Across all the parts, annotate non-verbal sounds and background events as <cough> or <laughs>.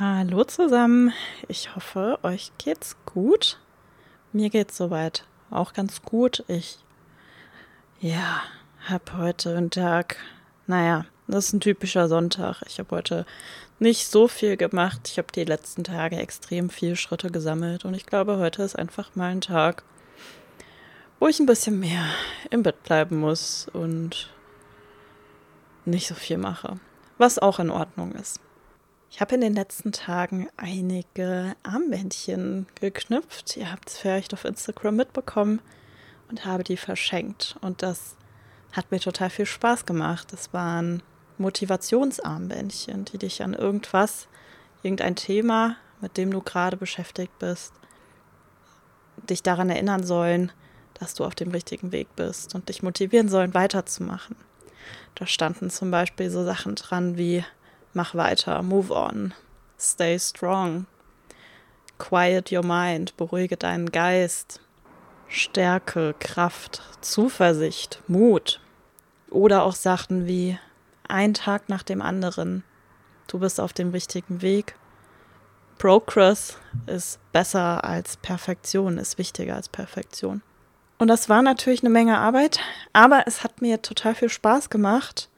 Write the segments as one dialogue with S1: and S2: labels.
S1: Hallo zusammen. Ich hoffe, euch geht's gut. Mir geht's soweit auch ganz gut. Ich, ja, habe heute einen Tag, naja, das ist ein typischer Sonntag. Ich habe heute nicht so viel gemacht. Ich habe die letzten Tage extrem viele Schritte gesammelt und ich glaube, heute ist einfach mal ein Tag, wo ich ein bisschen mehr im Bett bleiben muss und nicht so viel mache. Was auch in Ordnung ist. Ich habe in den letzten Tagen einige Armbändchen geknüpft. Ihr habt es vielleicht auf Instagram mitbekommen und habe die verschenkt. Und das hat mir total viel Spaß gemacht. Das waren Motivationsarmbändchen, die dich an irgendwas, irgendein Thema, mit dem du gerade beschäftigt bist, dich daran erinnern sollen, dass du auf dem richtigen Weg bist und dich motivieren sollen, weiterzumachen. Da standen zum Beispiel so Sachen dran wie Mach weiter, move on, stay strong, quiet your mind, beruhige deinen Geist, Stärke, Kraft, Zuversicht, Mut. Oder auch Sachen wie ein Tag nach dem anderen. Du bist auf dem richtigen Weg. Progress ist besser als Perfektion, ist wichtiger als Perfektion. Und das war natürlich eine Menge Arbeit, aber es hat mir total viel Spaß gemacht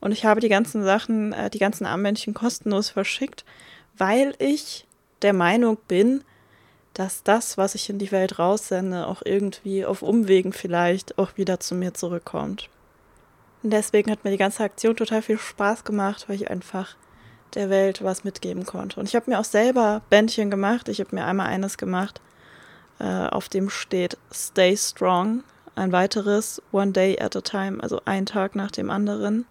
S1: und ich habe die ganzen Sachen, äh, die ganzen Armbändchen kostenlos verschickt, weil ich der Meinung bin, dass das, was ich in die Welt raussende, auch irgendwie auf Umwegen vielleicht auch wieder zu mir zurückkommt. Und deswegen hat mir die ganze Aktion total viel Spaß gemacht, weil ich einfach der Welt was mitgeben konnte. Und ich habe mir auch selber Bändchen gemacht. Ich habe mir einmal eines gemacht, äh, auf dem steht Stay Strong. Ein weiteres One Day at a Time, also ein Tag nach dem anderen.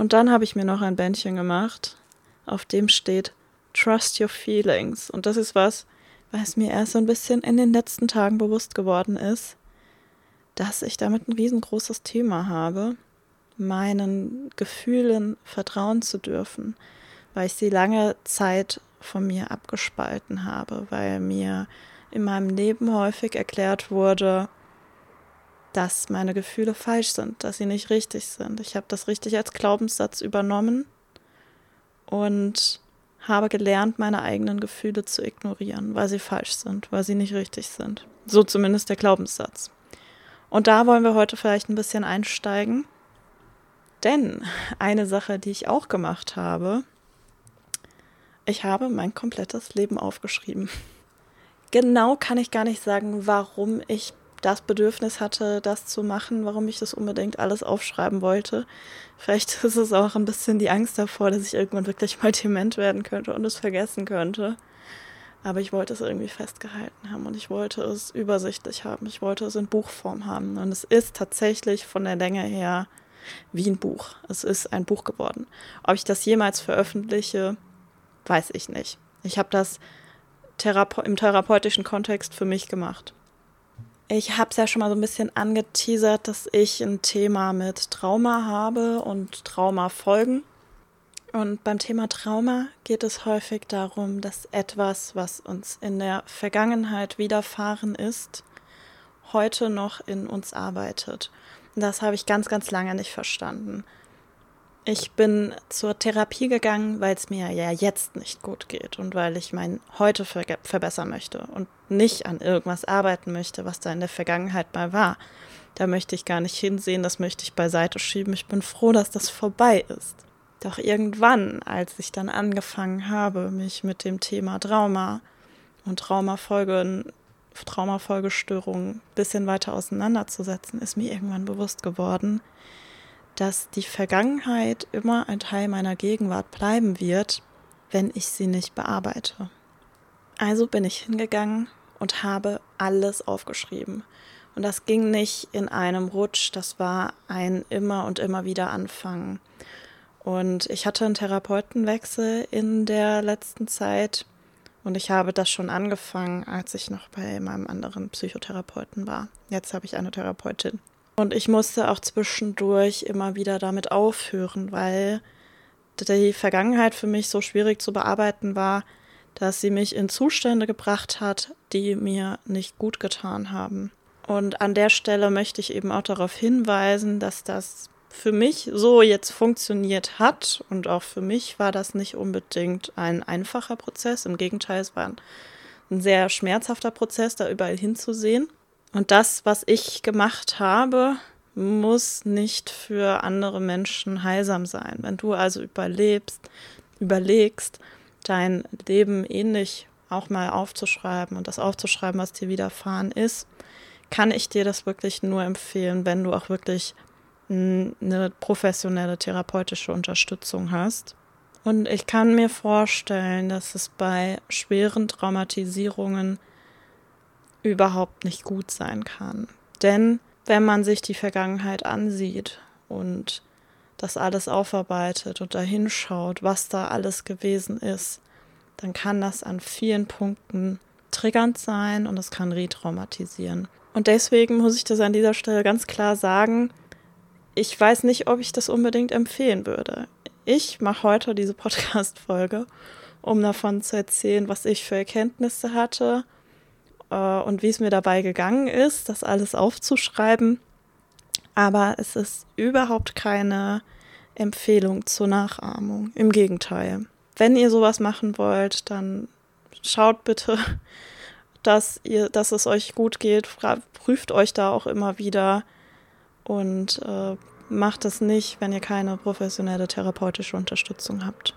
S1: Und dann habe ich mir noch ein Bändchen gemacht, auf dem steht Trust Your Feelings. Und das ist was, was mir erst so ein bisschen in den letzten Tagen bewusst geworden ist, dass ich damit ein riesengroßes Thema habe, meinen Gefühlen vertrauen zu dürfen, weil ich sie lange Zeit von mir abgespalten habe, weil mir in meinem Leben häufig erklärt wurde, dass meine Gefühle falsch sind, dass sie nicht richtig sind. Ich habe das richtig als Glaubenssatz übernommen und habe gelernt, meine eigenen Gefühle zu ignorieren, weil sie falsch sind, weil sie nicht richtig sind. So zumindest der Glaubenssatz. Und da wollen wir heute vielleicht ein bisschen einsteigen. Denn eine Sache, die ich auch gemacht habe, ich habe mein komplettes Leben aufgeschrieben. Genau kann ich gar nicht sagen, warum ich das Bedürfnis hatte, das zu machen, warum ich das unbedingt alles aufschreiben wollte. Vielleicht <laughs> ist es auch ein bisschen die Angst davor, dass ich irgendwann wirklich mal dement werden könnte und es vergessen könnte. Aber ich wollte es irgendwie festgehalten haben und ich wollte es übersichtlich haben. Ich wollte es in Buchform haben. Und es ist tatsächlich von der Länge her wie ein Buch. Es ist ein Buch geworden. Ob ich das jemals veröffentliche, weiß ich nicht. Ich habe das Therape im therapeutischen Kontext für mich gemacht. Ich habe es ja schon mal so ein bisschen angeteasert, dass ich ein Thema mit Trauma habe und Traumafolgen. Und beim Thema Trauma geht es häufig darum, dass etwas, was uns in der Vergangenheit widerfahren ist, heute noch in uns arbeitet. Und das habe ich ganz, ganz lange nicht verstanden. Ich bin zur Therapie gegangen, weil es mir ja jetzt nicht gut geht und weil ich mein Heute ver verbessern möchte und nicht an irgendwas arbeiten möchte, was da in der Vergangenheit mal war. Da möchte ich gar nicht hinsehen, das möchte ich beiseite schieben. Ich bin froh, dass das vorbei ist. Doch irgendwann, als ich dann angefangen habe, mich mit dem Thema Trauma und Traumafolgen, Traumafolgestörungen ein bisschen weiter auseinanderzusetzen, ist mir irgendwann bewusst geworden, dass die Vergangenheit immer ein Teil meiner Gegenwart bleiben wird, wenn ich sie nicht bearbeite. Also bin ich hingegangen und habe alles aufgeschrieben. Und das ging nicht in einem Rutsch, das war ein immer und immer wieder Anfangen. Und ich hatte einen Therapeutenwechsel in der letzten Zeit und ich habe das schon angefangen, als ich noch bei meinem anderen Psychotherapeuten war. Jetzt habe ich eine Therapeutin. Und ich musste auch zwischendurch immer wieder damit aufhören, weil die Vergangenheit für mich so schwierig zu bearbeiten war, dass sie mich in Zustände gebracht hat, die mir nicht gut getan haben. Und an der Stelle möchte ich eben auch darauf hinweisen, dass das für mich so jetzt funktioniert hat. Und auch für mich war das nicht unbedingt ein einfacher Prozess. Im Gegenteil, es war ein, ein sehr schmerzhafter Prozess, da überall hinzusehen. Und das, was ich gemacht habe, muss nicht für andere Menschen heilsam sein. Wenn du also überlebst, überlegst, dein Leben ähnlich auch mal aufzuschreiben und das aufzuschreiben, was dir widerfahren ist, kann ich dir das wirklich nur empfehlen, wenn du auch wirklich eine professionelle therapeutische Unterstützung hast. Und ich kann mir vorstellen, dass es bei schweren Traumatisierungen überhaupt nicht gut sein kann. Denn wenn man sich die Vergangenheit ansieht und das alles aufarbeitet und da hinschaut, was da alles gewesen ist, dann kann das an vielen Punkten triggernd sein und es kann retraumatisieren. Und deswegen muss ich das an dieser Stelle ganz klar sagen, ich weiß nicht, ob ich das unbedingt empfehlen würde. Ich mache heute diese <laughs> Podcast-Folge, um davon zu erzählen, was ich für Erkenntnisse hatte äh, und wie es mir dabei gegangen ist, das alles aufzuschreiben. Aber es ist überhaupt keine Empfehlung zur Nachahmung. Im Gegenteil. Wenn ihr sowas machen wollt, dann schaut bitte, <laughs> dass ihr, dass es euch gut geht. Prüft euch da auch immer wieder und äh, macht es nicht, wenn ihr keine professionelle therapeutische Unterstützung habt.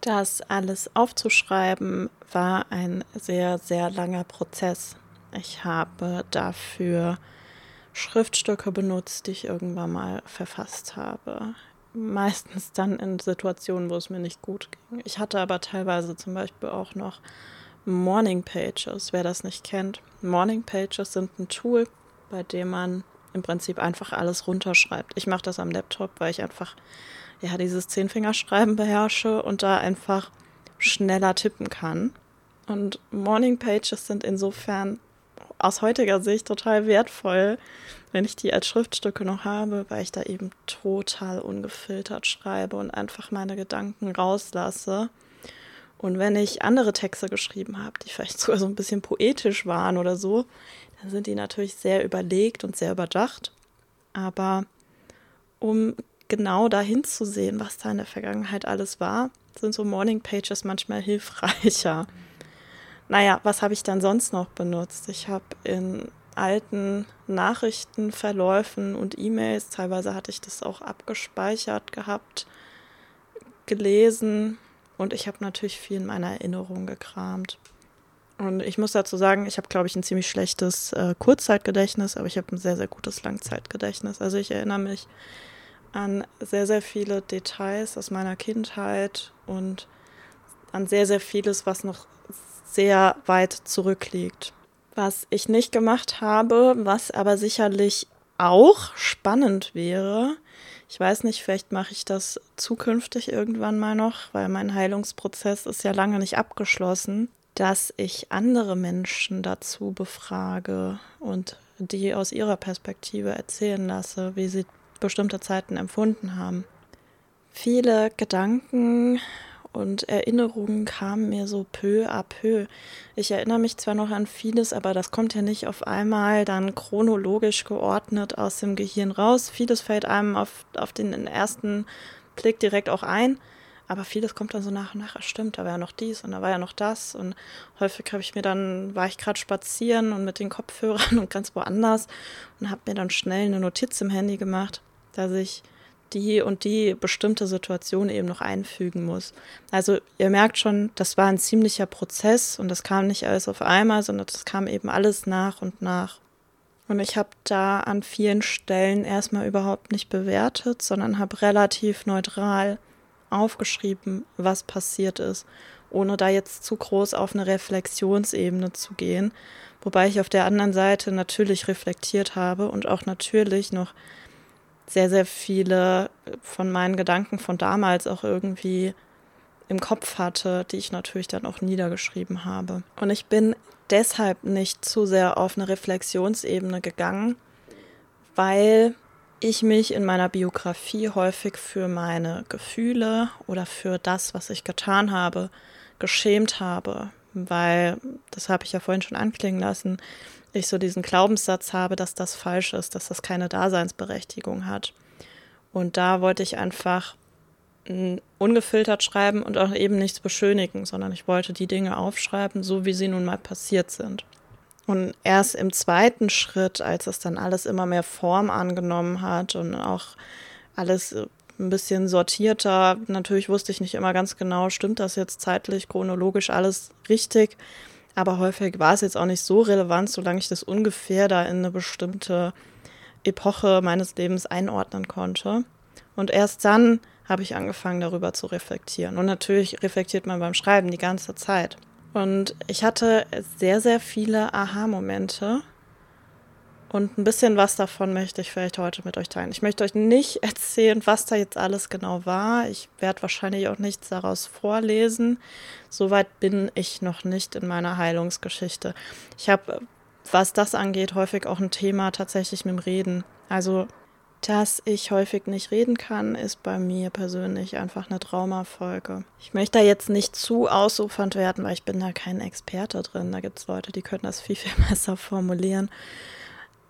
S1: Das alles aufzuschreiben war ein sehr, sehr langer Prozess. Ich habe dafür Schriftstücke benutzt, die ich irgendwann mal verfasst habe. Meistens dann in Situationen, wo es mir nicht gut ging. Ich hatte aber teilweise zum Beispiel auch noch Morning Pages, wer das nicht kennt. Morning Pages sind ein Tool, bei dem man im Prinzip einfach alles runterschreibt. Ich mache das am Laptop, weil ich einfach ja dieses Zehnfingerschreiben beherrsche und da einfach schneller tippen kann. Und Morning Pages sind insofern aus heutiger Sicht total wertvoll, wenn ich die als Schriftstücke noch habe, weil ich da eben total ungefiltert schreibe und einfach meine Gedanken rauslasse. Und wenn ich andere Texte geschrieben habe, die vielleicht <laughs> sogar so ein bisschen poetisch waren oder so, dann sind die natürlich sehr überlegt und sehr überdacht. Aber um genau dahin zu sehen, was da in der Vergangenheit alles war, sind so Morning Pages manchmal <laughs> hilfreicher. Naja, was habe ich dann sonst noch benutzt? Ich habe in alten Nachrichtenverläufen und E-Mails, teilweise hatte ich das auch abgespeichert gehabt, gelesen und ich habe natürlich viel in meiner Erinnerung gekramt. Und ich muss dazu sagen, ich habe, glaube ich, ein ziemlich schlechtes äh, Kurzzeitgedächtnis, aber ich habe ein sehr, sehr gutes Langzeitgedächtnis. Also ich erinnere mich an sehr, sehr viele Details aus meiner Kindheit und an sehr, sehr vieles, was noch sehr weit zurückliegt. Was ich nicht gemacht habe, was aber sicherlich auch spannend wäre, ich weiß nicht, vielleicht mache ich das zukünftig irgendwann mal noch, weil mein Heilungsprozess ist ja lange nicht abgeschlossen, dass ich andere Menschen dazu befrage und die aus ihrer Perspektive erzählen lasse, wie sie bestimmte Zeiten empfunden haben. Viele Gedanken und Erinnerungen kamen mir so peu à peu. Ich erinnere mich zwar noch an vieles, aber das kommt ja nicht auf einmal dann chronologisch geordnet aus dem Gehirn raus. Vieles fällt einem auf, auf den ersten Blick direkt auch ein. Aber vieles kommt dann so nach und nach, ach stimmt, da war ja noch dies und da war ja noch das. Und häufig habe ich mir dann, war ich gerade spazieren und mit den Kopfhörern <laughs> und ganz woanders und habe mir dann schnell eine Notiz im Handy gemacht, dass ich die und die bestimmte Situation eben noch einfügen muss. Also ihr merkt schon, das war ein ziemlicher Prozess und das kam nicht alles auf einmal, sondern das kam eben alles nach und nach. Und ich habe da an vielen Stellen erstmal überhaupt nicht bewertet, sondern habe relativ neutral aufgeschrieben, was passiert ist, ohne da jetzt zu groß auf eine Reflexionsebene zu gehen. Wobei ich auf der anderen Seite natürlich reflektiert habe und auch natürlich noch sehr, sehr viele von meinen Gedanken von damals auch irgendwie im Kopf hatte, die ich natürlich dann auch niedergeschrieben habe. Und ich bin deshalb nicht zu sehr auf eine Reflexionsebene gegangen, weil ich mich in meiner Biografie häufig für meine Gefühle oder für das, was ich getan habe, geschämt habe, weil, das habe ich ja vorhin schon anklingen lassen, ich so diesen Glaubenssatz habe, dass das falsch ist, dass das keine Daseinsberechtigung hat. Und da wollte ich einfach ungefiltert schreiben und auch eben nichts beschönigen, sondern ich wollte die Dinge aufschreiben, so wie sie nun mal passiert sind. Und erst im zweiten Schritt, als es dann alles immer mehr Form angenommen hat und auch alles ein bisschen sortierter, natürlich wusste ich nicht immer ganz genau, stimmt das jetzt zeitlich, chronologisch alles richtig, aber häufig war es jetzt auch nicht so relevant, solange ich das ungefähr da in eine bestimmte Epoche meines Lebens einordnen konnte. Und erst dann habe ich angefangen, darüber zu reflektieren. Und natürlich reflektiert man beim Schreiben die ganze Zeit. Und ich hatte sehr, sehr viele Aha-Momente. Und ein bisschen was davon möchte ich vielleicht heute mit euch teilen. Ich möchte euch nicht <laughs> erzählen, was da jetzt alles genau war. Ich werde wahrscheinlich auch nichts daraus vorlesen. Soweit bin ich noch nicht in meiner Heilungsgeschichte. Ich habe, was das angeht, häufig auch ein Thema tatsächlich mit dem Reden. Also dass ich häufig nicht reden kann, ist bei mir persönlich einfach eine Traumafolge. Ich möchte da jetzt nicht zu ausufernd werden, weil ich bin da kein Experte drin. Da gibt es Leute, die können das viel, viel <laughs> besser formulieren.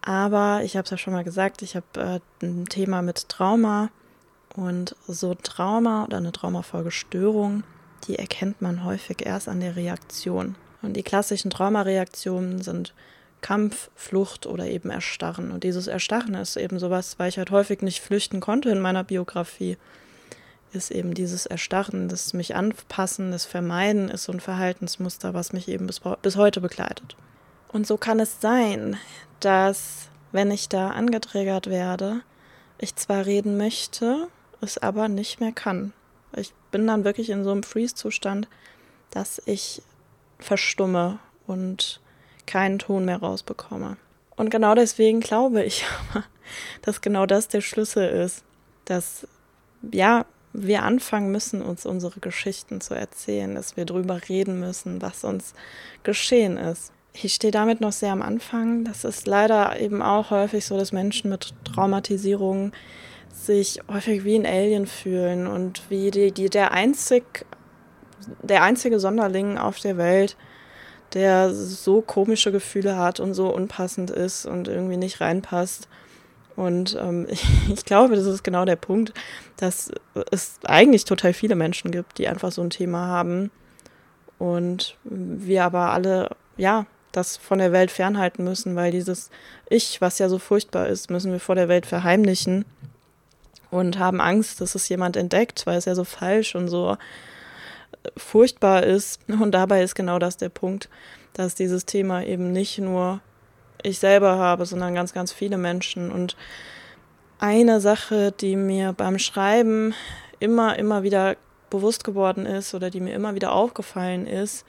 S1: Aber ich habe es ja schon mal gesagt, ich habe äh, ein Thema mit Trauma und so Trauma oder eine Traumafolgestörung, die erkennt man häufig erst an der Reaktion. Und die klassischen Traumareaktionen sind Kampf, Flucht oder eben Erstarren. Und dieses Erstarren ist eben sowas, weil ich halt häufig nicht flüchten konnte in meiner Biografie, ist eben dieses Erstarren, das mich anpassen, das Vermeiden ist so ein Verhaltensmuster, was mich eben bis, bis heute begleitet. Und so kann es sein, dass, wenn ich da angetriggert werde, ich zwar reden möchte, es aber nicht mehr kann. Ich bin dann wirklich in so einem Freeze-Zustand, dass ich verstumme und keinen Ton mehr rausbekomme. Und genau deswegen glaube ich <laughs> dass genau das der Schlüssel ist, dass ja, wir anfangen müssen, uns unsere Geschichten zu erzählen, dass wir darüber reden müssen, was uns geschehen ist. Ich stehe damit noch sehr am Anfang. Das ist leider eben auch häufig so, dass Menschen mit Traumatisierung sich häufig wie ein Alien fühlen und wie die, die der einzig der einzige Sonderling auf der Welt, der so komische Gefühle hat und so unpassend ist und irgendwie nicht reinpasst. Und ähm, ich, <laughs> ich, glaube, das ist genau der Punkt, dass es eigentlich total viele Menschen gibt, die einfach so ein Thema haben. Und wir aber alle, ja, das von der Welt fernhalten müssen, weil dieses Ich, was ja so furchtbar ist, müssen wir vor der Welt verheimlichen und haben Angst, dass es jemand entdeckt, weil es ja so falsch und so furchtbar ist. Und dabei ist genau das der Punkt, dass dieses Thema eben nicht nur ich selber habe, sondern ganz, ganz viele Menschen. Und eine Sache, die mir beim Schreiben immer, immer wieder bewusst geworden ist oder die mir immer wieder aufgefallen ist,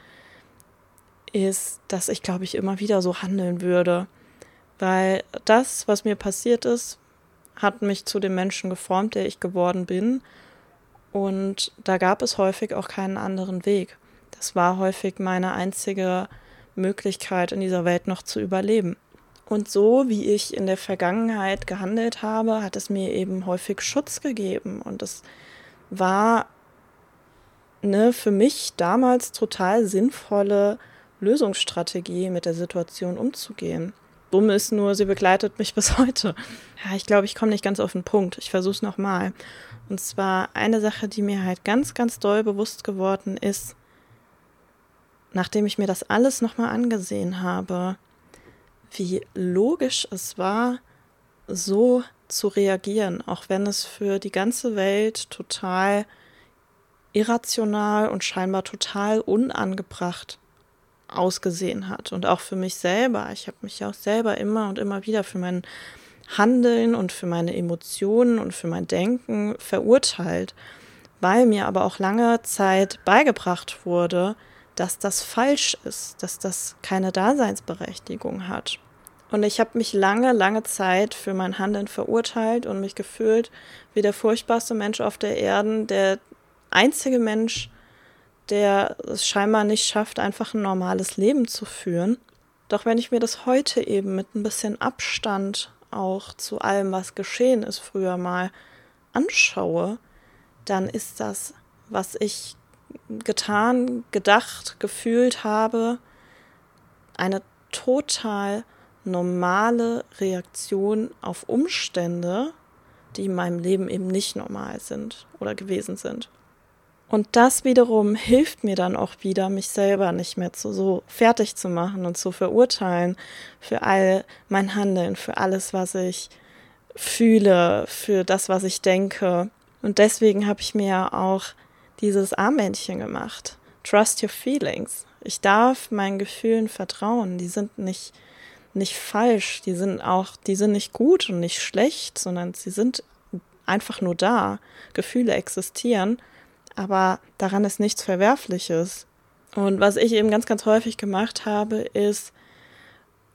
S1: ist, dass ich, glaube ich, immer wieder so handeln würde. Weil das, was mir passiert ist, hat mich zu dem Menschen geformt, der ich geworden bin. Und da gab es häufig auch keinen anderen Weg. Das war häufig meine einzige Möglichkeit, in dieser Welt noch zu überleben. Und so wie ich in der Vergangenheit gehandelt habe, hat es mir eben häufig Schutz gegeben. Und es war eine für mich damals total sinnvolle Lösungsstrategie, mit der Situation umzugehen. Dumm ist nur, sie begleitet mich <laughs> bis heute. Ja, ich glaube, ich komme nicht ganz auf den Punkt. Ich versuche es nochmal. Und zwar eine Sache, die mir halt ganz, ganz doll bewusst geworden ist, nachdem ich mir das alles nochmal angesehen habe, wie logisch es war, so zu reagieren, auch wenn es für die ganze Welt total irrational und scheinbar total unangebracht ausgesehen hat. Und auch für mich selber. Ich habe mich auch selber immer und immer wieder für meinen Handeln und für meine Emotionen und für mein Denken verurteilt, weil mir aber auch lange Zeit beigebracht wurde, dass das falsch ist, dass das keine Daseinsberechtigung hat. Und ich habe mich lange, lange Zeit für mein Handeln verurteilt und mich gefühlt wie der furchtbarste Mensch auf der Erde, der einzige Mensch, der es scheinbar nicht schafft, einfach ein normales Leben zu führen. Doch wenn ich mir das heute eben mit ein bisschen Abstand auch zu allem, was geschehen ist früher mal, anschaue, dann ist das, was ich getan, gedacht, gefühlt habe, eine total normale Reaktion auf Umstände, die in meinem Leben eben nicht normal sind oder gewesen sind. Und das wiederum hilft mir dann auch wieder, mich selber nicht mehr zu so fertig zu machen und zu verurteilen für all mein Handeln, für alles, was ich fühle, für das, was ich denke. Und deswegen habe ich mir auch dieses Armbändchen gemacht. Trust your feelings. Ich darf meinen Gefühlen vertrauen. Die sind nicht, nicht falsch. Die sind auch, die sind nicht gut und nicht schlecht, sondern sie sind einfach nur da. Gefühle existieren aber daran ist nichts Verwerfliches. Und was ich eben ganz, ganz häufig gemacht habe, ist,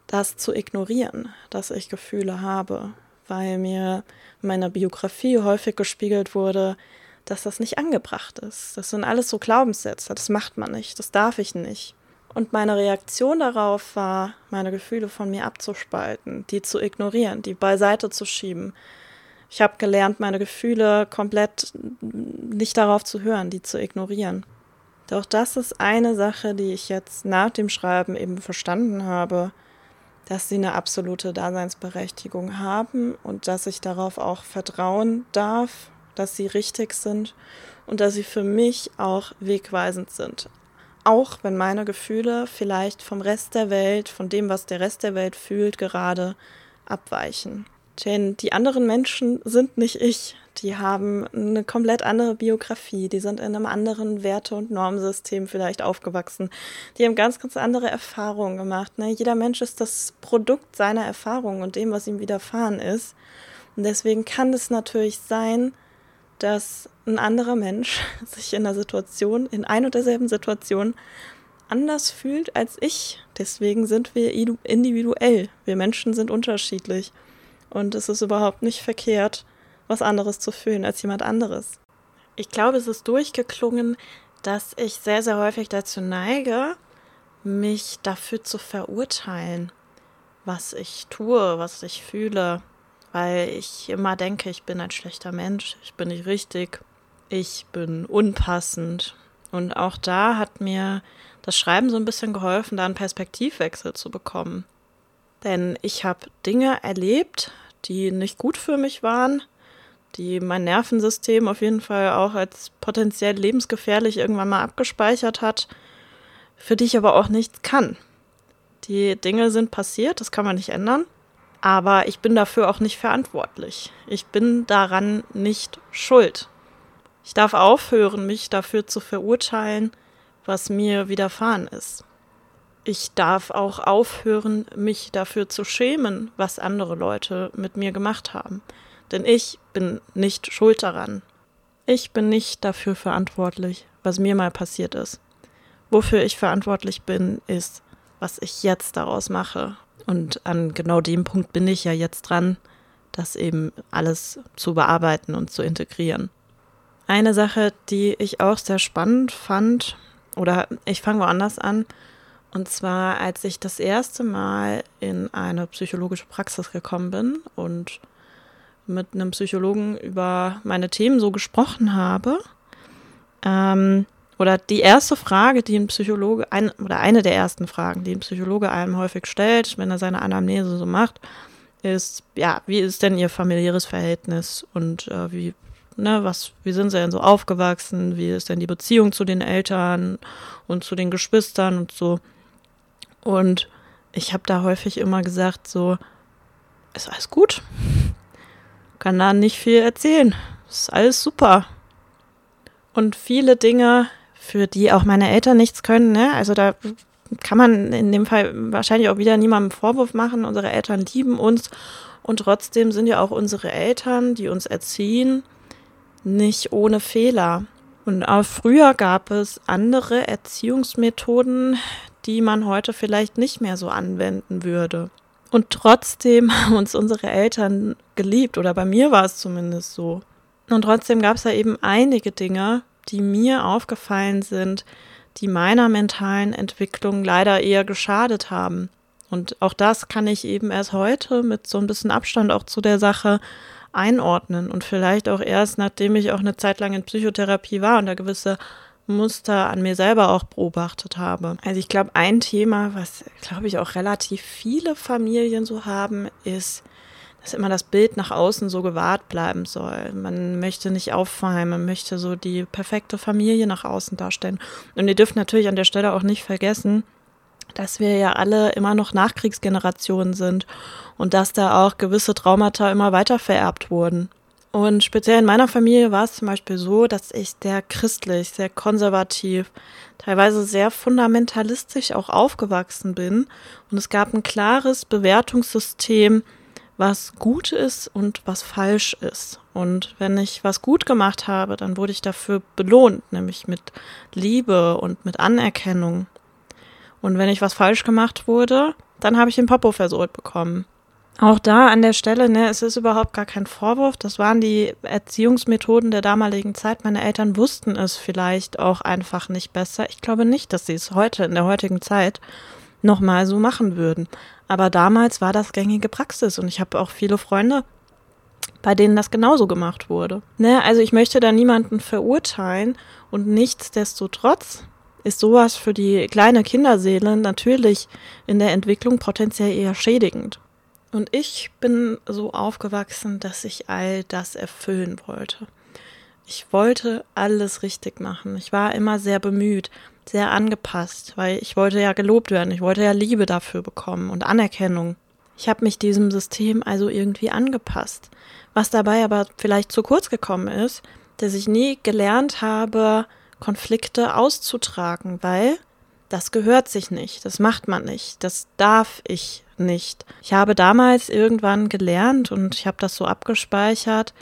S1: das zu ignorieren, dass ich Gefühle habe, weil mir in meiner Biografie häufig gespiegelt wurde, dass das nicht angebracht ist. Das sind alles so Glaubenssätze, das macht man nicht, das darf ich nicht. Und meine Reaktion darauf war, meine Gefühle von mir abzuspalten, die zu ignorieren, die beiseite zu schieben, ich habe gelernt, meine Gefühle komplett nicht darauf zu hören, die zu ignorieren. Doch das ist eine Sache, die ich jetzt nach dem Schreiben eben verstanden habe, dass sie eine absolute Daseinsberechtigung haben und dass ich darauf auch vertrauen darf, dass sie richtig sind und dass sie für mich auch wegweisend sind. Auch wenn meine Gefühle vielleicht vom Rest der Welt, von dem, was der Rest der Welt fühlt, gerade abweichen. Denn die anderen Menschen sind nicht ich. Die haben eine komplett andere Biografie. Die sind in einem anderen Werte- und Normsystem vielleicht aufgewachsen. Die haben ganz, ganz andere Erfahrungen gemacht. Ne? Jeder Mensch ist das Produkt seiner Erfahrungen und dem, was ihm widerfahren ist. Und deswegen kann es natürlich sein, dass ein anderer Mensch <laughs> sich in der Situation, in ein und derselben Situation, anders fühlt als ich. Deswegen sind wir individuell. Wir Menschen sind unterschiedlich. Und es ist überhaupt nicht verkehrt, was anderes zu fühlen als jemand anderes. Ich glaube, es ist durchgeklungen, dass ich sehr, sehr häufig dazu neige, mich dafür zu verurteilen, was ich tue, was ich fühle, weil ich immer denke, ich bin ein schlechter Mensch, ich bin nicht richtig, ich bin unpassend. Und auch da hat mir das Schreiben so ein bisschen geholfen, da einen Perspektivwechsel zu bekommen. Denn ich habe Dinge erlebt, die nicht gut für mich waren, die mein Nervensystem auf jeden Fall auch als potenziell lebensgefährlich irgendwann mal abgespeichert hat, für die ich aber auch nichts kann. Die Dinge sind passiert, das kann man nicht ändern, aber ich bin dafür auch nicht verantwortlich. Ich bin daran nicht schuld. Ich darf aufhören, mich dafür zu verurteilen, was mir widerfahren ist. Ich darf auch aufhören, mich dafür zu schämen, was andere Leute mit mir gemacht haben. Denn ich bin nicht schuld daran. Ich bin nicht dafür verantwortlich, was mir mal passiert ist. Wofür ich verantwortlich bin, ist, was ich jetzt daraus mache. Und an genau dem Punkt bin ich ja jetzt dran, das eben alles zu bearbeiten und zu integrieren. Eine Sache, die ich auch sehr spannend fand, oder ich fange woanders an, und zwar, als ich das erste Mal in eine psychologische Praxis gekommen bin und mit einem Psychologen über meine Themen so gesprochen habe. Ähm, oder die erste Frage, die ein Psychologe, ein, oder eine der ersten Fragen, die ein Psychologe einem häufig stellt, wenn er seine Anamnese so macht, ist, ja, wie ist denn Ihr familiäres Verhältnis und äh, wie, ne, was, wie sind Sie denn so aufgewachsen, wie ist denn die Beziehung zu den Eltern und zu den Geschwistern und so. Und ich habe da häufig immer gesagt, so, ist alles gut. Kann da nicht viel erzählen. Ist alles super. Und viele Dinge, für die auch meine Eltern nichts können, ne? Also da kann man in dem Fall wahrscheinlich auch wieder niemandem Vorwurf machen. Unsere Eltern lieben uns und trotzdem sind ja auch unsere Eltern, die uns erziehen, nicht ohne Fehler. Und auch früher gab es andere Erziehungsmethoden, die man heute vielleicht nicht mehr so anwenden würde. Und trotzdem <laughs> haben uns unsere Eltern geliebt, oder bei mir war es zumindest so. Und trotzdem gab es da eben einige Dinge, die mir aufgefallen sind, die meiner mentalen Entwicklung leider eher geschadet haben. Und auch das kann ich eben erst heute mit so ein bisschen Abstand auch zu der Sache einordnen und vielleicht auch erst, nachdem ich auch eine Zeit lang in Psychotherapie war und da gewisse Muster an mir selber auch beobachtet habe. Also ich glaube, ein Thema, was, glaube ich, auch relativ viele Familien so haben, ist, dass immer das Bild nach außen so gewahrt bleiben soll. Man möchte nicht auffallen, man möchte so die perfekte Familie nach außen darstellen. Und ihr dürft natürlich an der Stelle auch nicht vergessen, dass wir ja alle immer noch Nachkriegsgenerationen sind und dass da auch gewisse Traumata immer weiter vererbt wurden. Und speziell in meiner Familie war es zum Beispiel so, dass ich sehr christlich, sehr konservativ, teilweise sehr fundamentalistisch auch aufgewachsen bin. Und es gab ein klares Bewertungssystem, was gut ist und was falsch ist. Und wenn ich was gut gemacht habe, dann wurde ich dafür belohnt, nämlich mit Liebe und mit Anerkennung. Und wenn ich was falsch gemacht wurde, dann habe ich den Popo versohlt bekommen. Auch da an der Stelle, ne, es ist überhaupt gar kein Vorwurf. Das waren die Erziehungsmethoden der damaligen Zeit. Meine Eltern wussten es vielleicht auch einfach nicht besser. Ich glaube nicht, dass sie es heute, in der heutigen Zeit, nochmal so machen würden. Aber damals war das gängige Praxis und ich habe auch viele Freunde, bei denen das genauso gemacht wurde. Ne, also ich möchte da niemanden verurteilen und nichtsdestotrotz ist sowas für die kleine Kinderseele natürlich in der Entwicklung potenziell eher schädigend. Und ich bin so aufgewachsen, dass ich all das erfüllen wollte. Ich wollte alles richtig machen. Ich war immer sehr bemüht, sehr angepasst, weil ich wollte ja gelobt werden. Ich wollte ja Liebe dafür bekommen und Anerkennung. Ich habe mich diesem System also irgendwie angepasst. Was dabei aber vielleicht zu kurz gekommen ist, dass ich nie gelernt habe, Konflikte auszutragen, weil das gehört sich nicht, das macht man nicht, das darf ich nicht. Ich habe damals irgendwann gelernt und ich habe das so abgespeichert,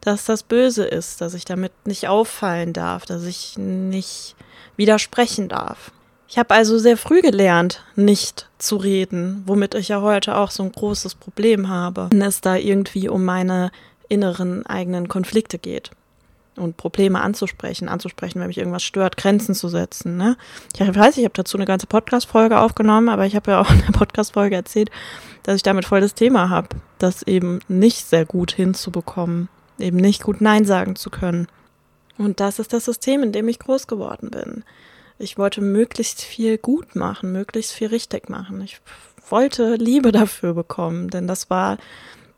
S1: dass das böse ist, dass ich damit nicht auffallen darf, dass ich nicht widersprechen darf. Ich habe also sehr früh gelernt, nicht zu reden, womit ich ja heute auch so ein großes Problem habe, wenn es da irgendwie um meine inneren eigenen Konflikte geht und Probleme anzusprechen, anzusprechen, wenn mich irgendwas stört, Grenzen zu setzen. Ne? Ich weiß, ich habe dazu eine ganze Podcast-Folge aufgenommen, aber ich habe ja auch in der Podcast-Folge erzählt, dass ich damit voll das Thema habe, das eben nicht sehr gut hinzubekommen, eben nicht gut Nein sagen zu können. Und das ist das System, in dem ich groß geworden bin. Ich wollte möglichst viel gut machen, möglichst viel richtig machen. Ich wollte Liebe dafür bekommen, denn das war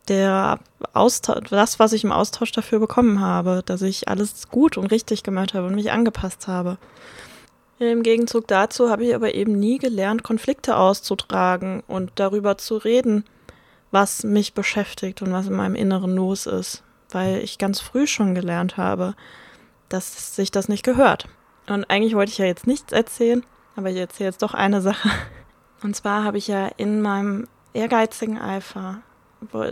S1: der Austausch, das, was ich im Austausch dafür bekommen habe, dass ich alles gut und richtig gemacht habe und mich angepasst habe. Im Gegenzug dazu habe ich aber eben nie gelernt, Konflikte auszutragen und darüber zu reden, was mich beschäftigt und was in meinem Inneren los ist, weil ich ganz früh schon gelernt habe, dass sich das nicht gehört. Und eigentlich wollte ich ja jetzt nichts erzählen, aber ich erzähle jetzt doch eine Sache. Und zwar habe ich ja in meinem ehrgeizigen Eifer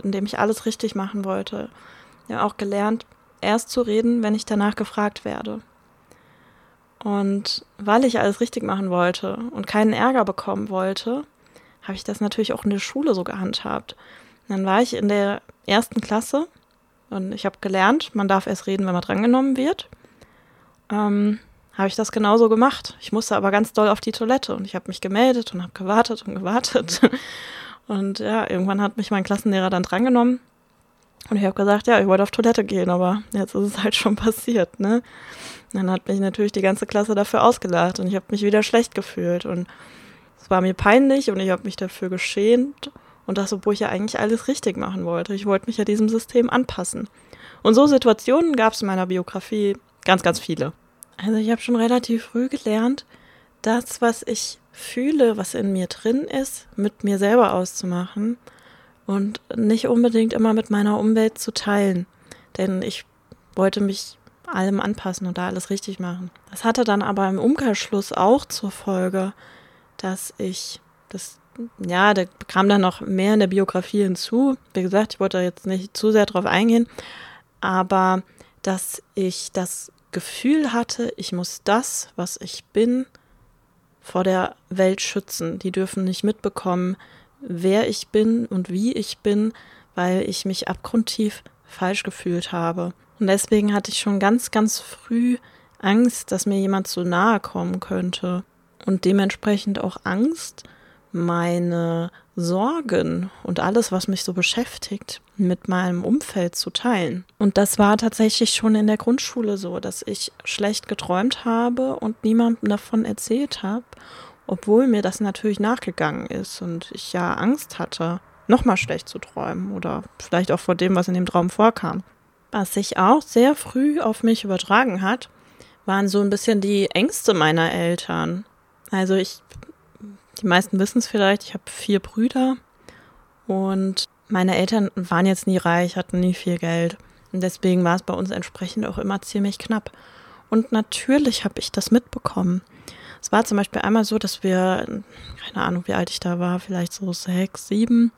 S1: in dem ich alles richtig machen wollte, ja auch gelernt, erst zu reden, wenn ich danach gefragt werde. Und weil ich alles richtig machen wollte und keinen Ärger bekommen wollte, habe ich das natürlich auch in der Schule so gehandhabt. Und dann war ich in der ersten Klasse und ich habe gelernt, man darf erst reden, wenn man drangenommen wird. Ähm, habe ich das genauso gemacht. Ich musste aber ganz doll auf die Toilette und ich habe mich gemeldet und habe gewartet und gewartet. <laughs> Und ja, irgendwann hat mich mein Klassenlehrer dann drangenommen. Und ich habe gesagt, ja, ich wollte auf Toilette gehen, aber jetzt ist es halt schon passiert, ne? Dann hat mich natürlich die ganze Klasse dafür ausgelacht und ich habe mich wieder schlecht gefühlt und es war mir peinlich und ich habe mich dafür geschämt und das, obwohl ich ja eigentlich alles richtig machen wollte. Ich wollte mich ja diesem System anpassen. Und so Situationen gab es in meiner Biografie ganz, ganz viele. Also ich habe schon relativ früh gelernt, das, was ich fühle, was in mir drin ist, mit mir selber auszumachen und nicht unbedingt immer mit meiner Umwelt zu teilen. Denn ich wollte mich allem anpassen und da alles richtig machen. Das hatte dann aber im Umkehrschluss auch zur Folge, dass ich das, ja, da kam dann noch mehr in der Biografie hinzu. Wie gesagt, ich wollte jetzt nicht zu sehr drauf eingehen, aber dass ich das Gefühl hatte, ich muss das, was ich bin, vor der Welt schützen. Die dürfen nicht mitbekommen, wer ich bin und wie ich bin, weil ich mich abgrundtief falsch gefühlt habe. Und deswegen hatte ich schon ganz, ganz früh Angst, dass mir jemand zu nahe kommen könnte. Und dementsprechend auch Angst, meine Sorgen und alles, was mich so beschäftigt, mit meinem Umfeld zu teilen. Und das war tatsächlich schon in der Grundschule so, dass ich schlecht geträumt habe und niemandem davon erzählt habe, obwohl mir das natürlich nachgegangen ist und ich ja Angst hatte, nochmal schlecht zu träumen oder vielleicht auch vor dem, was in dem Traum vorkam. Was sich auch sehr früh auf mich übertragen hat, waren so ein bisschen die Ängste meiner Eltern. Also ich, die meisten wissen es vielleicht, ich habe vier Brüder und meine Eltern waren jetzt nie reich, hatten nie viel Geld. Und deswegen war es bei uns entsprechend auch immer ziemlich knapp. Und natürlich habe ich das mitbekommen. Es war zum Beispiel einmal so, dass wir, keine Ahnung, wie alt ich da war, vielleicht so sechs, sieben,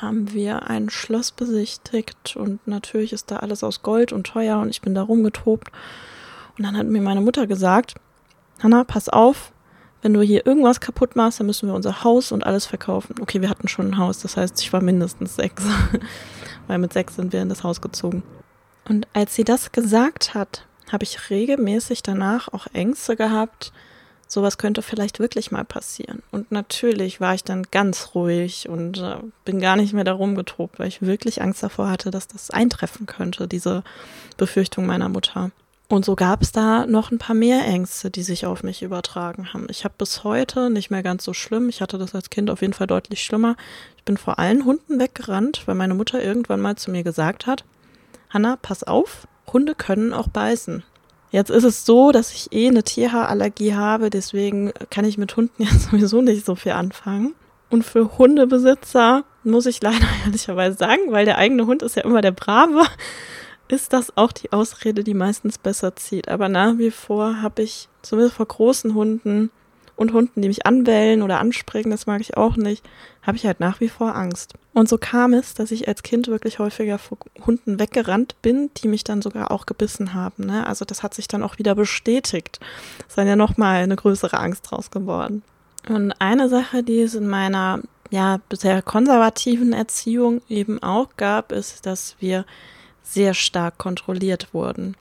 S1: haben wir ein Schloss besichtigt und natürlich ist da alles aus Gold und teuer und ich bin da rumgetobt. Und dann hat mir meine Mutter gesagt, Hanna, pass auf, wenn du hier irgendwas kaputt machst, dann müssen wir unser Haus und alles verkaufen. Okay, wir hatten schon ein Haus, das heißt, ich war mindestens sechs, <laughs> weil mit sechs sind wir in das Haus gezogen. Und als sie das gesagt hat, habe ich regelmäßig danach auch Ängste gehabt, sowas könnte vielleicht wirklich mal passieren. Und natürlich war ich dann ganz ruhig und äh, bin gar nicht mehr darum getobt, weil ich wirklich Angst davor hatte, dass das eintreffen könnte, diese Befürchtung meiner Mutter. Und so gab es da noch ein paar mehr Ängste, die sich auf mich übertragen haben. Ich habe bis heute nicht mehr ganz so schlimm. Ich hatte das als Kind auf jeden Fall deutlich schlimmer. Ich bin vor allen Hunden weggerannt, weil meine Mutter irgendwann mal zu mir gesagt hat, Hanna, pass auf, Hunde können auch beißen. Jetzt ist es so, dass ich eh eine Tierhaarallergie habe, deswegen kann ich mit Hunden <laughs> ja sowieso nicht so viel anfangen. Und für Hundebesitzer muss ich leider <laughs> ehrlicherweise sagen, weil der eigene Hund ist ja immer der Brave, ist das auch die Ausrede, die meistens besser zieht. Aber nach wie vor habe ich, zumindest vor großen Hunden, und Hunden, die mich anbellen oder anspringen, das mag ich auch nicht, habe ich halt nach wie vor Angst. Und so kam es, dass ich als Kind wirklich häufiger vor Hunden weggerannt bin, die mich dann sogar auch gebissen haben. Ne? Also das hat sich dann auch wieder bestätigt. Es ist dann ja nochmal eine größere Angst draus geworden. Und eine Sache, die es in meiner ja bisher konservativen Erziehung eben auch gab, ist, dass wir sehr stark kontrolliert wurden.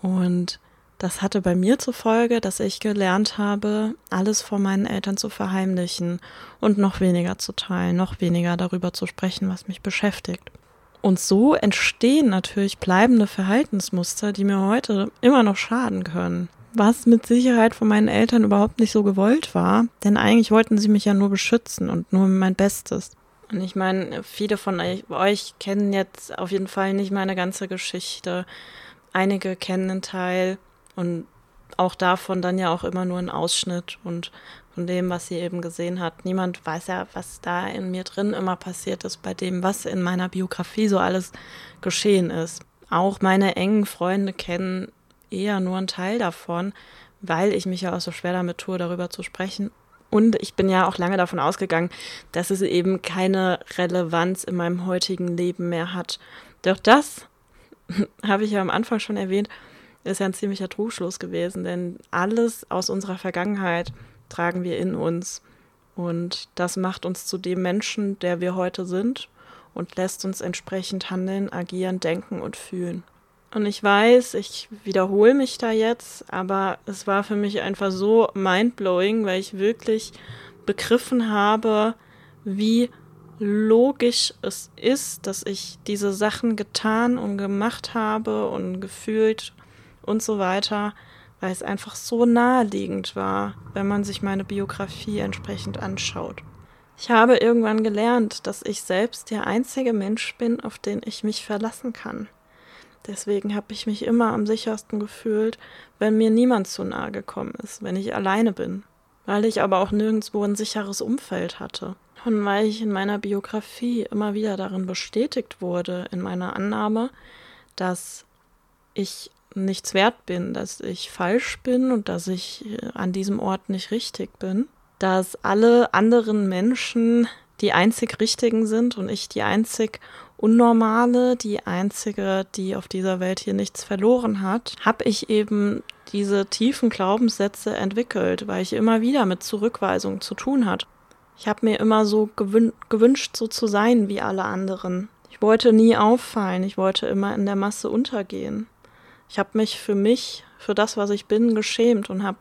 S1: Und das hatte bei mir zur Folge, dass ich gelernt habe, alles vor meinen Eltern zu verheimlichen und noch weniger zu teilen, noch weniger darüber zu sprechen, was mich beschäftigt. Und so entstehen natürlich bleibende Verhaltensmuster, die mir heute immer noch schaden können. Was mit Sicherheit von meinen Eltern überhaupt nicht so gewollt war, denn eigentlich wollten sie mich ja nur beschützen und nur mein Bestes. Und ich meine, viele von euch kennen jetzt auf jeden Fall nicht meine ganze Geschichte. Einige kennen einen Teil, und auch davon dann ja auch immer nur ein Ausschnitt und von dem, was sie eben gesehen hat. Niemand weiß ja, was da in mir drin immer passiert ist, bei dem, was in meiner Biografie so alles geschehen ist. Auch meine engen Freunde kennen eher nur einen Teil davon, weil ich mich ja auch so schwer damit tue, darüber zu sprechen. Und ich bin ja auch lange davon ausgegangen, dass es eben keine Relevanz in meinem heutigen Leben mehr hat. Doch das <laughs> habe ich ja am Anfang schon erwähnt, ist ja ein ziemlicher Trugschluss gewesen, denn alles aus unserer Vergangenheit tragen wir in uns. Und das macht uns zu dem Menschen, der wir heute sind und lässt uns entsprechend handeln, agieren, denken und fühlen. Und ich weiß, ich wiederhole mich da jetzt, aber es war für mich einfach so mindblowing, weil ich wirklich begriffen habe, wie logisch es ist, dass ich diese Sachen getan und gemacht habe und gefühlt und so weiter, weil es einfach so naheliegend war, wenn man sich meine Biografie entsprechend anschaut. Ich habe irgendwann gelernt, dass ich selbst der einzige Mensch bin, auf den ich mich verlassen kann. Deswegen habe ich mich immer am sichersten gefühlt, wenn mir niemand zu nahe gekommen ist, wenn ich alleine bin. Weil ich aber auch nirgendwo ein sicheres Umfeld hatte. Und weil ich in meiner Biografie immer wieder darin bestätigt wurde, in meiner Annahme, dass ich nichts wert bin, dass ich falsch bin und dass ich äh, an diesem Ort nicht richtig bin, dass alle anderen Menschen die einzig richtigen sind und ich die einzig unnormale, die einzige, die auf dieser Welt hier nichts verloren hat, habe ich eben diese tiefen Glaubenssätze entwickelt, weil ich immer wieder mit Zurückweisung zu tun hat. Ich habe mir immer so gewün gewünscht, so zu sein wie alle anderen. Ich wollte nie auffallen, ich wollte immer in der Masse untergehen. Ich habe mich für mich, für das, was ich bin, geschämt und habe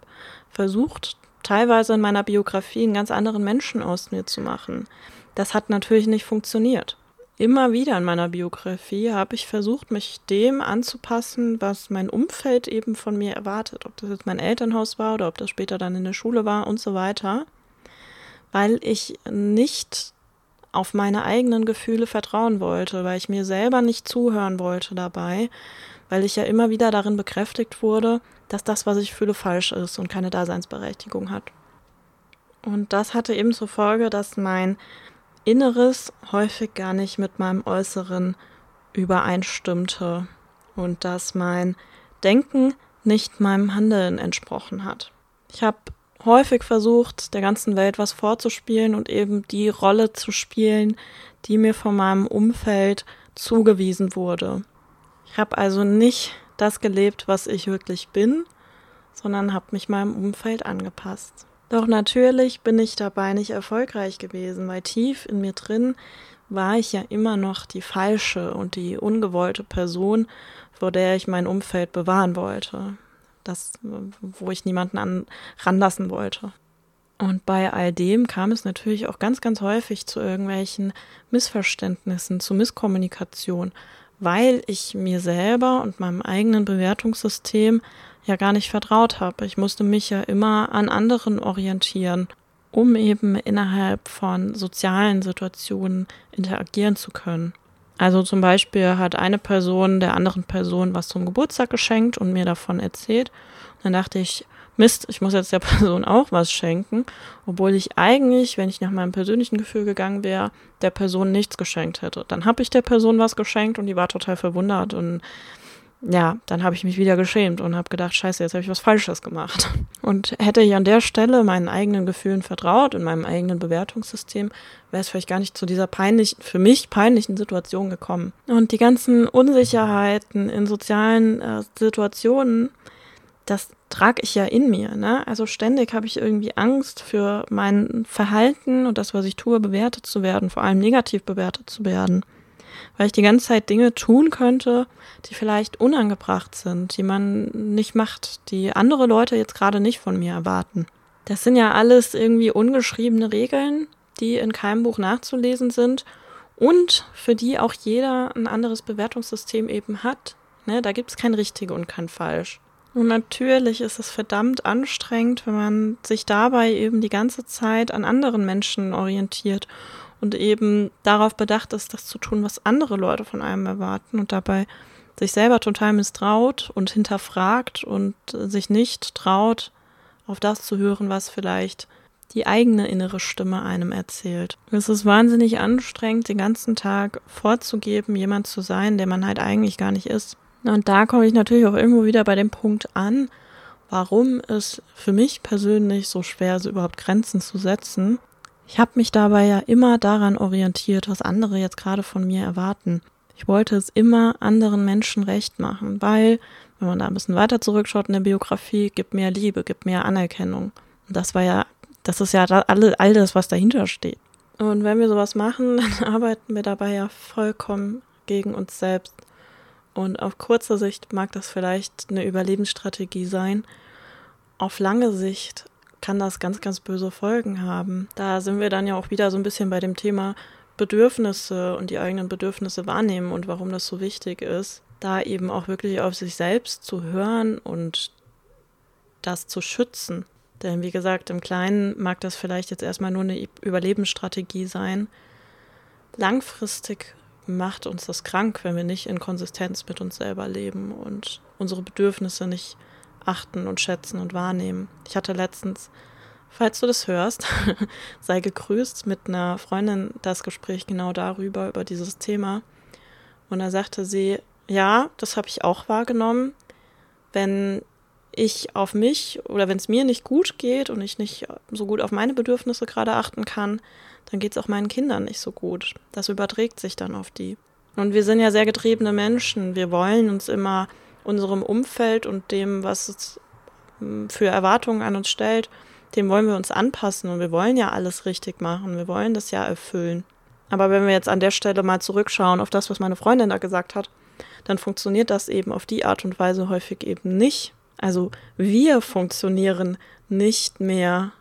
S1: versucht, teilweise in meiner Biografie einen ganz anderen Menschen aus mir zu machen. Das hat natürlich nicht funktioniert. Immer wieder in meiner Biografie habe ich versucht, mich dem anzupassen, was mein Umfeld eben von mir erwartet. Ob das jetzt mein Elternhaus war oder ob das später dann in der Schule war und so weiter. Weil ich nicht auf meine eigenen Gefühle vertrauen wollte, weil ich mir selber nicht zuhören wollte dabei, weil ich ja immer wieder darin bekräftigt wurde, dass das, was ich fühle, falsch ist und keine Daseinsberechtigung hat. Und das hatte eben zur Folge, dass mein Inneres häufig gar nicht mit meinem Äußeren übereinstimmte und dass mein Denken nicht meinem Handeln entsprochen hat. Ich habe häufig versucht, der ganzen Welt was vorzuspielen und eben die Rolle zu spielen, die mir von meinem Umfeld zugewiesen wurde. Ich habe also nicht das gelebt, was ich wirklich bin, sondern habe mich meinem Umfeld angepasst. Doch natürlich bin ich dabei nicht erfolgreich gewesen, weil tief in mir drin war ich ja immer noch die falsche und die ungewollte Person, vor der ich mein Umfeld bewahren wollte. Das, wo ich niemanden an, ranlassen wollte. Und bei all dem kam es natürlich auch ganz, ganz häufig zu irgendwelchen Missverständnissen, zu Misskommunikation, weil ich mir selber und meinem eigenen Bewertungssystem ja gar nicht vertraut habe. Ich musste mich ja immer an anderen orientieren, um eben innerhalb von sozialen Situationen interagieren zu können. Also zum Beispiel hat eine Person der anderen Person was zum Geburtstag geschenkt und mir davon erzählt. Und dann dachte ich, Mist, ich muss jetzt der <laughs> Person auch was schenken, obwohl ich eigentlich, wenn ich nach meinem persönlichen Gefühl gegangen wäre, der Person nichts geschenkt hätte. Dann habe ich der Person was geschenkt und die war total verwundert und ja, dann habe ich mich wieder geschämt und habe gedacht, scheiße, jetzt habe ich was Falsches gemacht. <laughs> Und hätte ich an der Stelle meinen eigenen Gefühlen vertraut, in meinem eigenen Bewertungssystem, wäre es vielleicht gar nicht zu dieser peinlichen, für mich peinlichen Situation gekommen. Und die ganzen Unsicherheiten in sozialen äh, Situationen, das trage ich ja in mir. Ne? Also ständig habe ich irgendwie Angst für mein Verhalten und das, was ich tue, bewertet zu werden, vor allem negativ bewertet zu werden weil ich die ganze Zeit Dinge tun könnte, die vielleicht unangebracht sind, die man nicht macht, die andere Leute jetzt gerade nicht von mir erwarten. Das sind ja alles irgendwie ungeschriebene Regeln, die in keinem Buch nachzulesen sind und für die auch jeder ein anderes Bewertungssystem eben hat. Ne, da gibt es kein richtig und kein falsch. Und natürlich ist es verdammt anstrengend, wenn man sich dabei eben die ganze Zeit an anderen Menschen orientiert und eben darauf bedacht ist, das zu tun, was andere Leute von einem erwarten und dabei sich selber total misstraut und hinterfragt und sich nicht traut, auf das zu hören, was vielleicht die eigene innere Stimme einem erzählt. Es ist wahnsinnig anstrengend, den ganzen Tag vorzugeben, jemand zu sein, der man halt eigentlich gar nicht ist. Und da komme ich natürlich auch irgendwo wieder bei dem Punkt an, warum es für mich persönlich so schwer ist, überhaupt Grenzen zu setzen ich habe mich dabei ja immer daran orientiert, was andere jetzt gerade von mir erwarten. Ich wollte es immer anderen Menschen recht machen, weil, wenn man da ein bisschen weiter zurückschaut in der Biografie, gibt mehr Liebe, gibt mehr Anerkennung. Und das war ja, das ist ja all, all das, was dahinter steht. Und wenn wir sowas machen, <laughs> dann arbeiten wir dabei ja vollkommen gegen uns selbst. Und auf kurzer Sicht mag das vielleicht eine Überlebensstrategie sein. Auf lange Sicht kann das ganz, ganz böse Folgen haben. Da sind wir dann ja auch wieder so ein bisschen bei dem Thema Bedürfnisse und die eigenen Bedürfnisse wahrnehmen und warum das so wichtig ist, da eben auch wirklich auf sich selbst zu hören und das zu schützen. Denn wie gesagt, im Kleinen mag das vielleicht jetzt erstmal nur eine Überlebensstrategie sein. Langfristig macht uns das krank, wenn wir nicht in Konsistenz mit uns selber leben und unsere Bedürfnisse nicht achten und schätzen und wahrnehmen. Ich hatte letztens, falls du das hörst, <laughs> sei gegrüßt mit einer Freundin das Gespräch genau darüber, über dieses Thema. Und da sagte sie, ja, das habe ich auch wahrgenommen. Wenn ich auf mich oder wenn es mir nicht gut geht und ich nicht so gut auf meine Bedürfnisse gerade achten kann, dann geht es auch meinen Kindern nicht so gut. Das überträgt sich dann auf die. Und wir sind ja sehr getriebene Menschen. Wir wollen uns immer unserem Umfeld und dem, was es hm, für Erwartungen an uns stellt, dem wollen wir uns anpassen und wir wollen ja alles richtig machen. Wir wollen das ja erfüllen. Aber wenn wir jetzt an der Stelle mal zurückschauen auf das, was meine Freundin da gesagt hat, dann funktioniert das eben auf die Art und Weise häufig eben nicht. Also wir funktionieren nicht mehr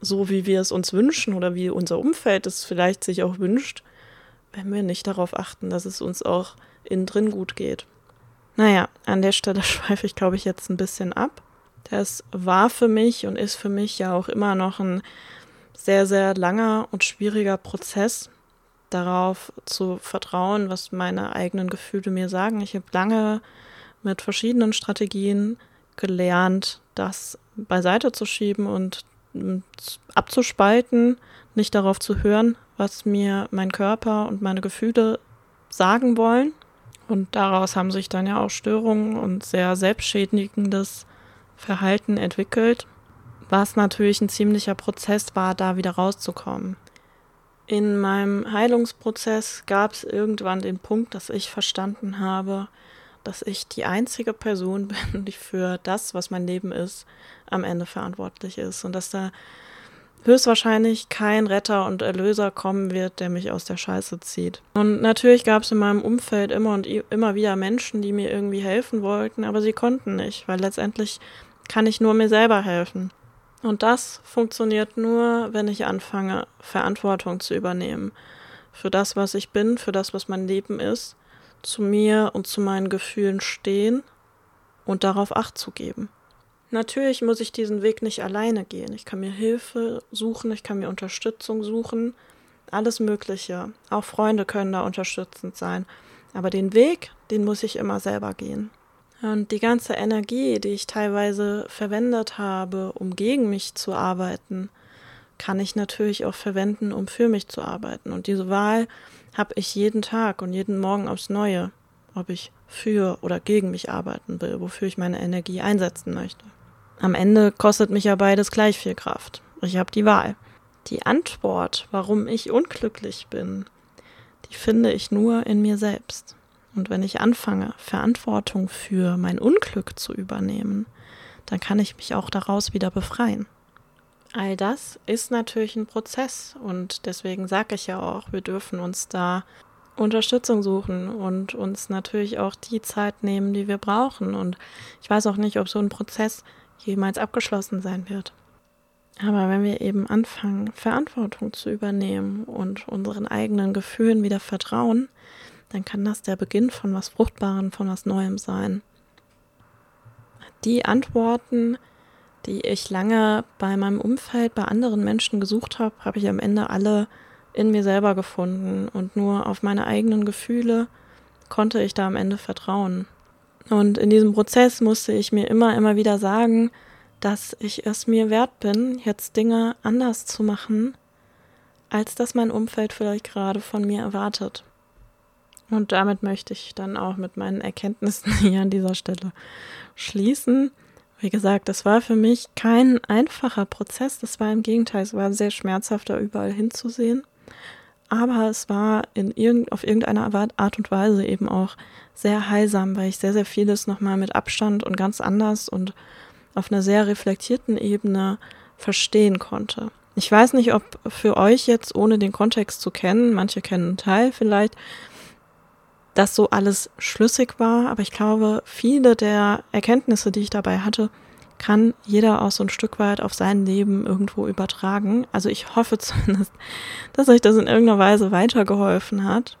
S1: so, wie wir es uns wünschen oder wie unser Umfeld es vielleicht sich auch wünscht, wenn wir nicht darauf achten, dass es uns auch innen drin gut geht. Naja, an der Stelle <laughs> schweife ich, glaube ich, jetzt ein bisschen ab. Das war für mich und ist für mich ja auch immer noch ein sehr, sehr langer und schwieriger Prozess, darauf zu vertrauen, was meine eigenen Gefühle mir sagen. Ich habe lange mit verschiedenen Strategien gelernt, das beiseite zu schieben und abzuspalten, nicht darauf zu hören, was mir mein Körper und meine Gefühle sagen wollen. Und daraus haben sich dann ja auch Störungen und sehr selbstschädigendes Verhalten entwickelt, was natürlich ein ziemlicher Prozess war, da wieder rauszukommen. In meinem Heilungsprozess gab es irgendwann den Punkt, dass ich verstanden habe, dass ich die einzige Person <laughs> bin, die für das, was mein Leben ist, am Ende verantwortlich ist und dass da höchstwahrscheinlich kein Retter und Erlöser kommen wird, der mich aus der Scheiße zieht. Und natürlich gab es in meinem Umfeld immer und immer wieder Menschen, die mir irgendwie helfen wollten, aber sie konnten nicht, weil letztendlich kann ich nur mir selber helfen. Und das funktioniert nur, wenn ich anfange, Verantwortung zu übernehmen. Für das, was ich bin, für das, was mein Leben ist, zu mir und zu meinen Gefühlen stehen und darauf Acht zu geben. Natürlich muss ich diesen Weg nicht alleine gehen. Ich kann mir Hilfe suchen, ich kann mir Unterstützung suchen, alles Mögliche. Auch Freunde können da unterstützend sein. Aber den Weg, den muss ich immer selber gehen. Und die ganze Energie, die ich teilweise verwendet habe, um gegen mich zu arbeiten, kann ich natürlich auch verwenden, um für mich zu arbeiten. Und diese Wahl habe ich jeden Tag und jeden Morgen aufs Neue, ob ich für oder gegen mich arbeiten will, wofür ich meine Energie einsetzen möchte. Am Ende kostet mich ja beides gleich viel Kraft. Ich habe die Wahl. Die Antwort, warum ich unglücklich bin, die finde ich nur in mir selbst. Und wenn ich anfange, Verantwortung für mein Unglück zu übernehmen, dann kann ich mich auch daraus wieder befreien. All das ist natürlich ein Prozess und deswegen sage ich ja auch, wir dürfen uns da Unterstützung suchen und uns natürlich auch die Zeit nehmen, die wir brauchen. Und ich weiß auch nicht, ob so ein Prozess jemals abgeschlossen sein wird. Aber wenn wir eben anfangen, Verantwortung zu übernehmen und unseren eigenen Gefühlen wieder vertrauen, dann kann das der Beginn von was Fruchtbarem, von was Neuem sein. Die Antworten, die ich lange bei meinem Umfeld, bei anderen Menschen gesucht habe, habe ich am Ende alle in mir selber gefunden und nur auf meine eigenen Gefühle konnte ich da am Ende vertrauen. Und in diesem Prozess musste ich mir immer, immer wieder sagen, dass ich es mir wert bin, jetzt Dinge anders zu machen, als das mein Umfeld vielleicht gerade von mir erwartet. Und damit möchte ich dann auch mit meinen Erkenntnissen <laughs> hier an dieser Stelle schließen. Wie gesagt, das war für mich kein einfacher Prozess. Das war im Gegenteil, es war sehr schmerzhafter, überall hinzusehen aber es war in irgend, auf irgendeine Art und Weise eben auch sehr heilsam, weil ich sehr, sehr vieles nochmal mit Abstand und ganz anders und auf einer sehr reflektierten Ebene verstehen konnte. Ich weiß nicht, ob für euch jetzt, ohne den Kontext zu kennen, manche kennen einen Teil vielleicht, dass so alles schlüssig war, aber ich glaube, viele der Erkenntnisse, die ich dabei hatte, kann jeder auch so ein Stück weit auf sein Leben irgendwo übertragen. Also ich hoffe <laughs> zumindest, dass euch das in irgendeiner Weise weitergeholfen hat.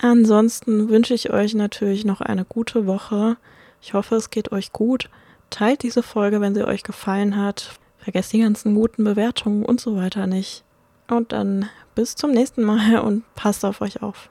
S1: Ansonsten wünsche ich euch natürlich noch eine gute Woche. Ich hoffe, es geht euch gut. Teilt diese Folge, wenn sie euch gefallen hat. Vergesst die ganzen guten Bewertungen und so weiter nicht. Und dann bis zum nächsten Mal <laughs> und passt auf euch auf.